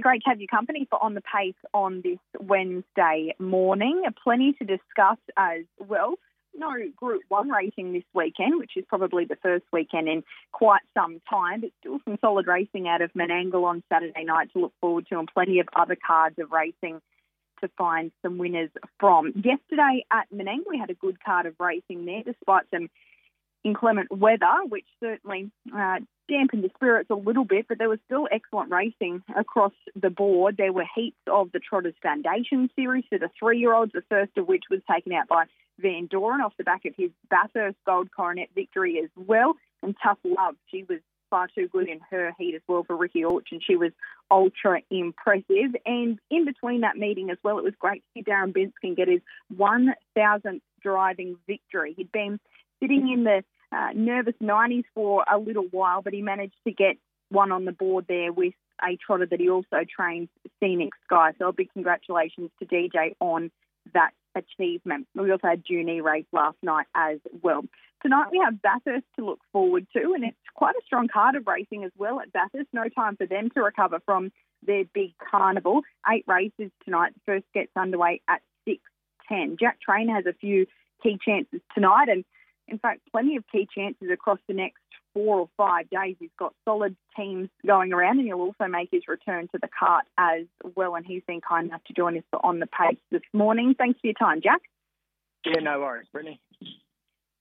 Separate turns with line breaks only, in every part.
great to have your company for On the Pace on this Wednesday morning. Plenty to discuss as well. No Group 1 racing this weekend, which is probably the first weekend in quite some time, but still some solid racing out of Menangle on Saturday night to look forward to, and plenty of other cards of racing to find some winners from. Yesterday at Menangle, we had a good card of racing there, despite some inclement weather, which certainly uh, dampened the spirits a little bit, but there was still excellent racing across the board. There were heaps of the Trotters Foundation series for the three year olds, the first of which was taken out by Van Doren off the back of his Bathurst Gold Coronet victory as well. And Tough Love, she was far too good in her heat as well for Ricky Orch, and she was ultra impressive. And in between that meeting as well, it was great to see Darren Binskin get his 1,000th driving victory. He'd been sitting in the uh, nervous 90s for a little while, but he managed to get one on the board there with a trotter that he also trains, Scenic Sky. So a big congratulations to DJ on that achievement. We also had Junee race last night as well. Tonight we have Bathurst to look forward to, and it's quite a strong card of racing as well at Bathurst. No time for them to recover from their big carnival. Eight races tonight. The first gets underway at 6.10. Jack Trainor has a few key chances tonight, and in fact, plenty of key chances across the next four or five days. He's got solid teams going around, and he'll also make his return to the cart as well. And he's been kind enough to join us on the pace this morning. Thanks for your time, Jack.
Yeah, no worries, Brittany.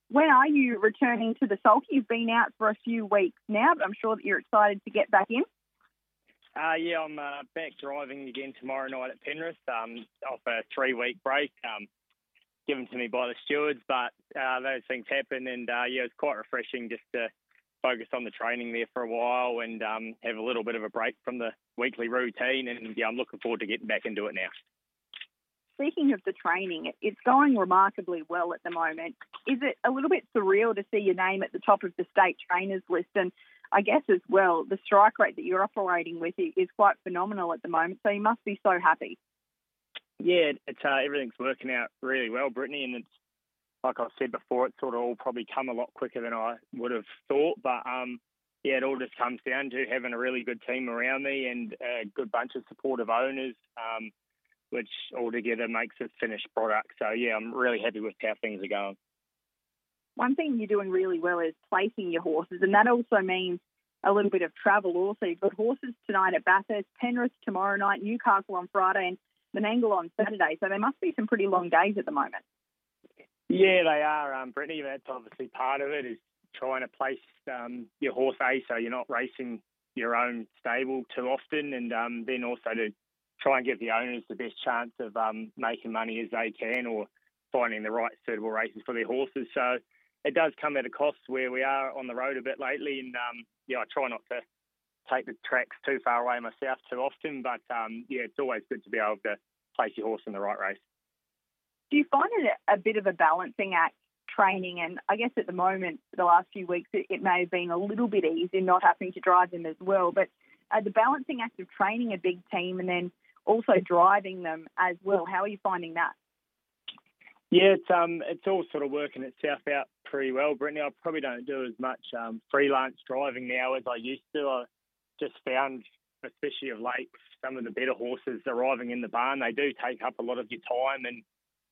When are you returning to the sulky? You've been out for a few weeks now, but I'm sure that you're excited to get back in.
Uh, yeah, I'm uh, back driving again tomorrow night at Penrith um, off a three week break. Um, given to me by the stewards, but uh, those things happen, and uh, yeah, it's quite refreshing just to focus on the training there for a while and um, have a little bit of a break from the weekly routine. And yeah, I'm looking forward to getting back into it now.
Speaking of the training, it's going remarkably well at the moment. Is it a little bit surreal to see your name at the top of the state trainers list? And I guess as well, the strike rate that you're operating with is quite phenomenal at the moment. So you must be so happy.
Yeah, it's uh, everything's working out really well, Brittany, and it's like I said before, it's sort of all probably come a lot quicker than I would have thought. But um, yeah, it all just comes down to having a really good team around me and a good bunch of supportive owners, um, which altogether makes a finished product. So yeah, I'm really happy with how things are going.
One thing you're doing really well is placing your horses, and that also means a little bit of travel. Also, you've got horses tonight at Bathurst, Penrith tomorrow night, Newcastle on Friday, and Menangle on Saturday. So there must be some pretty long days at the moment.
Yeah, they are, um, Brittany. That's obviously part of it is trying to place um, your horse A so you're not racing your own stable too often, and um, then also to try and give the owners the best chance of um, making money as they can or finding the right suitable races for their horses. So it does come at a cost where we are on the road a bit lately, and um, yeah, I try not to take the tracks too far away myself too often. But um, yeah, it's always good to be able to place your horse in the right race.
Do you find it a bit of a balancing act training? And I guess at the moment, the last few weeks, it, it may have been a little bit easier not having to drive them as well. But uh, the balancing act of training a big team and then also driving them as well, how are you finding that?
Yeah, it's um, it's all sort of working itself out pretty well, Brittany. I probably don't do as much um, freelance driving now as I used to. I just found, especially of late, some of the better horses arriving in the barn, they do take up a lot of your time. And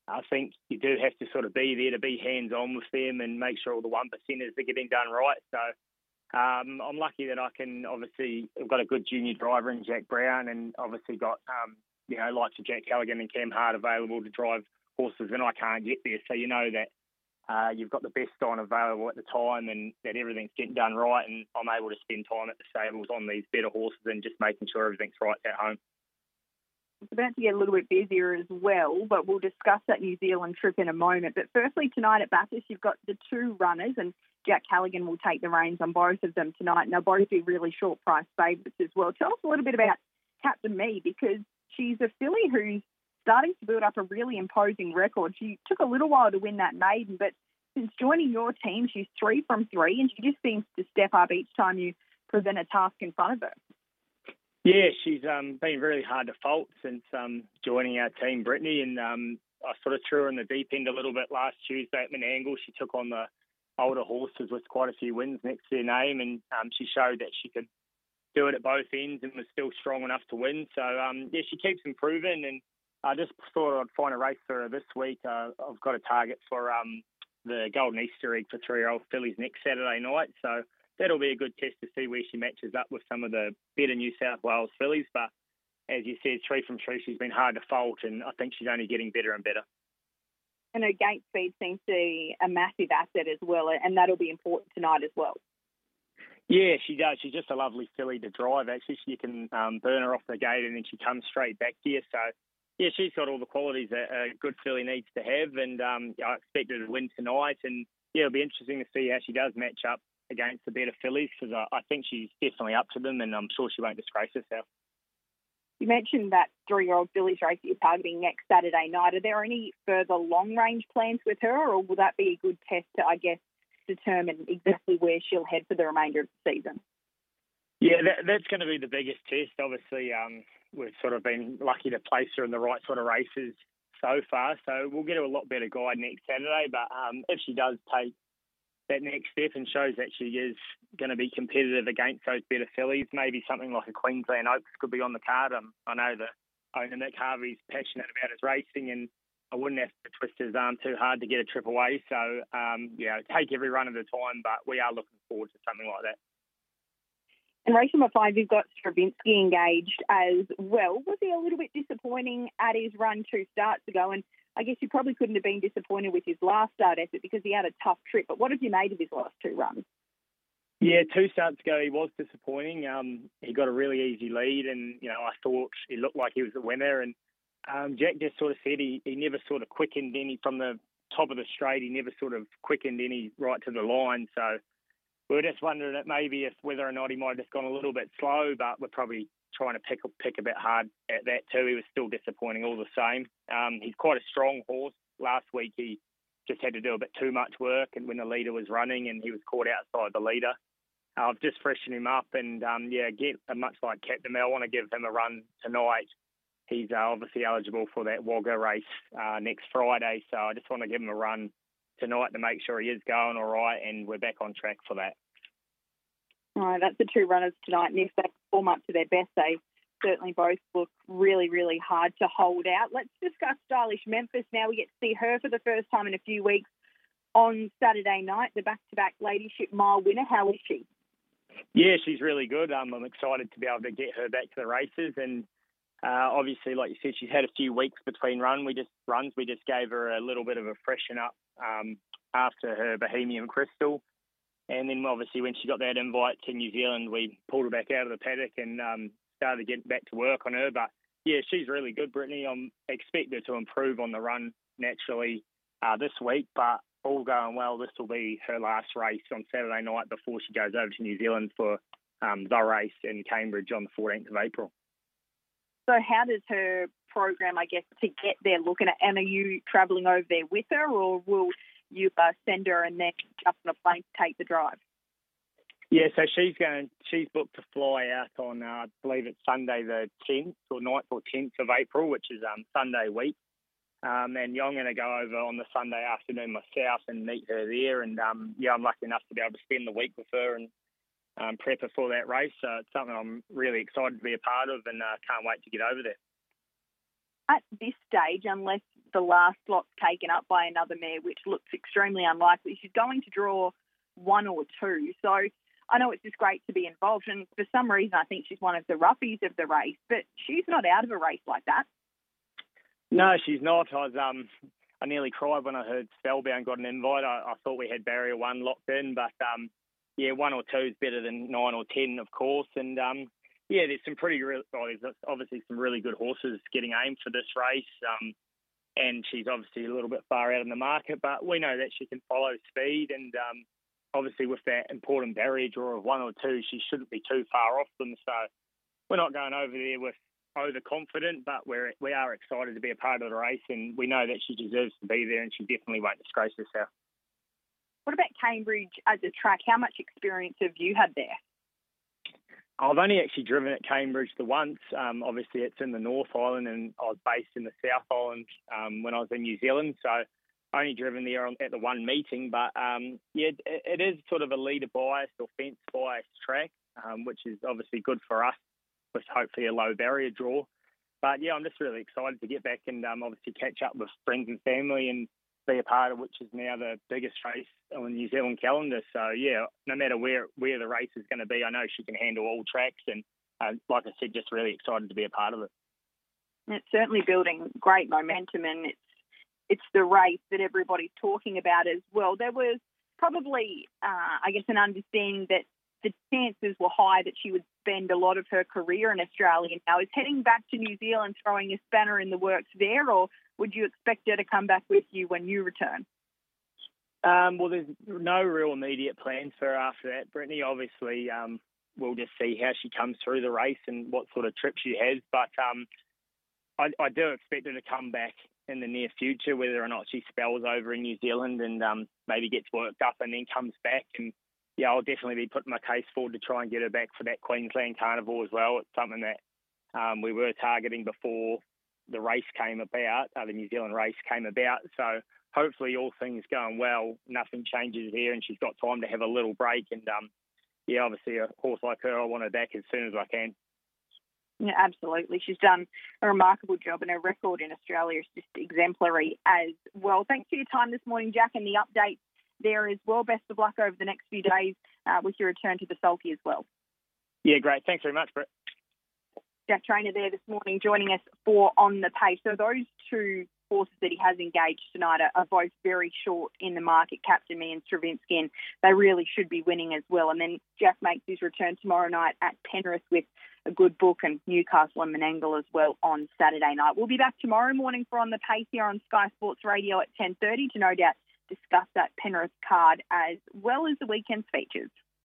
I think you do have to sort of be there to be hands on with them and make sure all the one percenters are getting done right. So um, I'm lucky that I can obviously, I've got a good junior driver in Jack Brown and obviously got, um, you know, likes of Jack Callaghan and Cam Hart available to drive horses when I can't get there. So you know that uh, you've got the best on available at the time and that everything's getting done right and I'm able to spend time at the stables on these better horses and just making sure everything's right at home.
It's about to get a little bit busier as well, but we'll discuss that New Zealand trip in a moment. But firstly, tonight at Bathurst, you've got the two runners, and Jack Callaghan will take the reins on both of them tonight. And they'll both be really short price favourites as well. Tell us a little bit about Captain Me because she's a filly who's starting to build up a really imposing record. She took a little while to win that maiden, but since joining your team, she's three from three, and she just seems to step up each time you present a task in front of her.
Yeah, she's um, been really hard to fault since um, joining our team, Brittany, and um, I sort of threw her in the deep end a little bit last Tuesday at Menangle. She took on the older horses with quite a few wins next to her name, and um, she showed that she could do it at both ends and was still strong enough to win. So um, yeah, she keeps improving, and I just thought I'd find a race for her this week. Uh, I've got a target for um, the Golden Easter egg for three-year-old fillies next Saturday night. So that'll be a good test to see where she matches up with some of the better New South Wales fillies. But as you said, three from three, she's been hard to fault, and I think she's only getting better and better.
And her gate speed seems to be a massive asset as well, and that'll be important tonight as well.
Yeah, she does. She's just a lovely filly to drive. Actually, you can um, burn her off the gate, and then she comes straight back to you. So, yeah, she's got all the qualities that a good filly needs to have, and um, I expect her to win tonight. And yeah, it'll be interesting to see how she does match up against the better fillies because I, I think she's definitely up to them, and I'm sure she won't disgrace herself.
You mentioned that three-year-old fillies race that you're targeting next Saturday night. Are there any further long-range plans with her, or will that be a good test to, I guess, determine exactly where she'll head for the remainder of the season?
Yeah, that, that's going to be the biggest test. Obviously, um, we've sort of been lucky to place her in the right sort of races so far, so we'll get her a lot better guide next Saturday. But um, if she does take that next step and shows that she is going to be competitive against those better fillies. Maybe something like a Queensland Oaks could be on the card. Um, I know the owner Nick Harvey's passionate about his racing, and I wouldn't have to twist his arm too hard to get a trip away. So, um, yeah, take every run at a time, but we are looking forward to something like that.
In race number five, you've got Stravinsky engaged as well. Was he a little bit disappointing at his run two starts ago? And I guess you probably couldn't have been disappointed with his last start effort because he had a tough trip. But what have you made of his last two runs?
Yeah, two starts ago he was disappointing. Um, he got a really easy lead, and you know I thought he looked like he was the winner. And um, Jack just sort of said he, he never sort of quickened any from the top of the straight. He never sort of quickened any right to the line. So we were just wondering that maybe if whether or not he might have just gone a little bit slow, but we're probably trying to pick pick a bit hard at that too. He was still disappointing all the same. Um, he's quite a strong horse. Last week he just had to do a bit too much work, and when the leader was running, and he was caught outside the leader. I've just freshened him up, and um, yeah, get much like Captain Mel, I want to give him a run tonight. He's uh, obviously eligible for that Wagga race uh, next Friday, so I just want to give him a run tonight to make sure he is going all right, and we're back on track for that.
All right, that's the two runners tonight, and if they perform up to their best, they certainly both look really, really hard to hold out. Let's discuss Stylish Memphis now. We get to see her for the first time in a few weeks on Saturday night, the back-to-back Ladyship Mile winner. How is she?
Yeah, she's really good. Um, I'm excited to be able to get her back to the races, and uh, obviously, like you said, she's had a few weeks between run. We just runs. We just gave her a little bit of a freshen up um, after her Bohemian Crystal. And then obviously when she got that invite to New Zealand, we pulled her back out of the paddock and um, started getting back to work on her. But yeah, she's really good, Brittany. I'm expect her to improve on the run naturally uh, this week, but all going well, this will be her last race on Saturday night before she goes over to New Zealand for um, the race in Cambridge on the 14th of April.
So, how does her program, I guess, to get there look? And are you travelling over there with her, or will you uh, send her and then jump on a plane to take the drive?
Yeah, so she's going. She's booked to fly out on, uh, I believe it's Sunday the 10th or 9th or 10th of April, which is um, Sunday week. Um, and yeah, I'm going to go over on the Sunday afternoon myself and meet her there. And um, yeah, I'm lucky enough to be able to spend the week with her and um, prep her for that race. So it's something I'm really excited to be a part of, and uh, can't wait to get over there.
At this stage, unless the last slot's taken up by another mare, which looks extremely unlikely. She's going to draw one or two. So I know it's just great to be involved, and for some reason, I think she's one of the roughies of the race, but she's not out of a race like that.
No, she's not. I was um, I nearly cried when I heard Spellbound got an invite. I, I thought we had barrier one locked in, but um, yeah, one or two is better than nine or ten, of course, and um, yeah, there's some pretty real. Well, there's obviously some really good horses getting aimed for this race. Um, and she's obviously a little bit far out in the market, but we know that she can follow speed, and um, obviously with that important barrier draw of one or two, she shouldn't be too far off them. So we're not going over there with overconfident, but we're we are excited to be a part of the race, and we know that she deserves to be there, and she definitely won't disgrace herself.
What about Cambridge as a track? How much experience have you had there?
I've only actually driven at Cambridge the once. Um, obviously, it's in the North Island, and I was based in the South Island um, when I was in New Zealand. So only driven there at the one meeting, but um, yeah, it, it is sort of a leader biased or fence biased track, um, which is obviously good for us with hopefully a low barrier draw. But yeah, I'm just really excited to get back and um, obviously catch up with friends and family and be a part of which is now the biggest race on the New Zealand calendar. So yeah, no matter where where the race is going to be, I know she can handle all tracks, and uh, like I said, just really excited to be a part of it.
It's certainly building great momentum, and it's it's the race that everybody's talking about as well. There was probably, uh, I guess, an understanding that the chances were high that she would spend a lot of her career in Australia now. Is heading back to New Zealand throwing a spanner in the works there, or would you expect her to come back with you when you return?
Um, well, there's no real immediate plans for after that. Brittany, obviously, um, we'll just see how she comes through the race and what sort of trip she has. But um, I, I, do expect her to come back in the near future, whether or not she spells over in New Zealand and um, maybe gets worked up and then comes back. And yeah, I'll definitely be putting my case forward to try and get her back for that Queensland Carnival as well. It's something that um, we were targeting before the race came about, uh, the New Zealand race came about. So hopefully, all things going well, nothing changes here, and she's got time to have a little break. And um, yeah, obviously, a horse like her, I want her back as soon as I can.
Yeah, absolutely. She's done a remarkable job, and her record in Australia is just exemplary as well. Thanks for your time this morning, Jack, and the update there as well. Best of luck over the next few days uh, with your return to the Sulky as well.
Yeah, great. Thanks very much, Brett.
Jack Trainor there this morning joining us for On the Pace. So those two horses that he has engaged tonight are, are both very short in the market, Captain Me and Stravinsky, and they really should be winning as well. And then Jack makes his return tomorrow night at Penrith with a good book and Newcastle and Menangle as well on Saturday night. We'll be back tomorrow morning for On the Pace here on Sky Sports Radio at 10.30 to no doubt discuss that Penrith card as well as the weekend's features.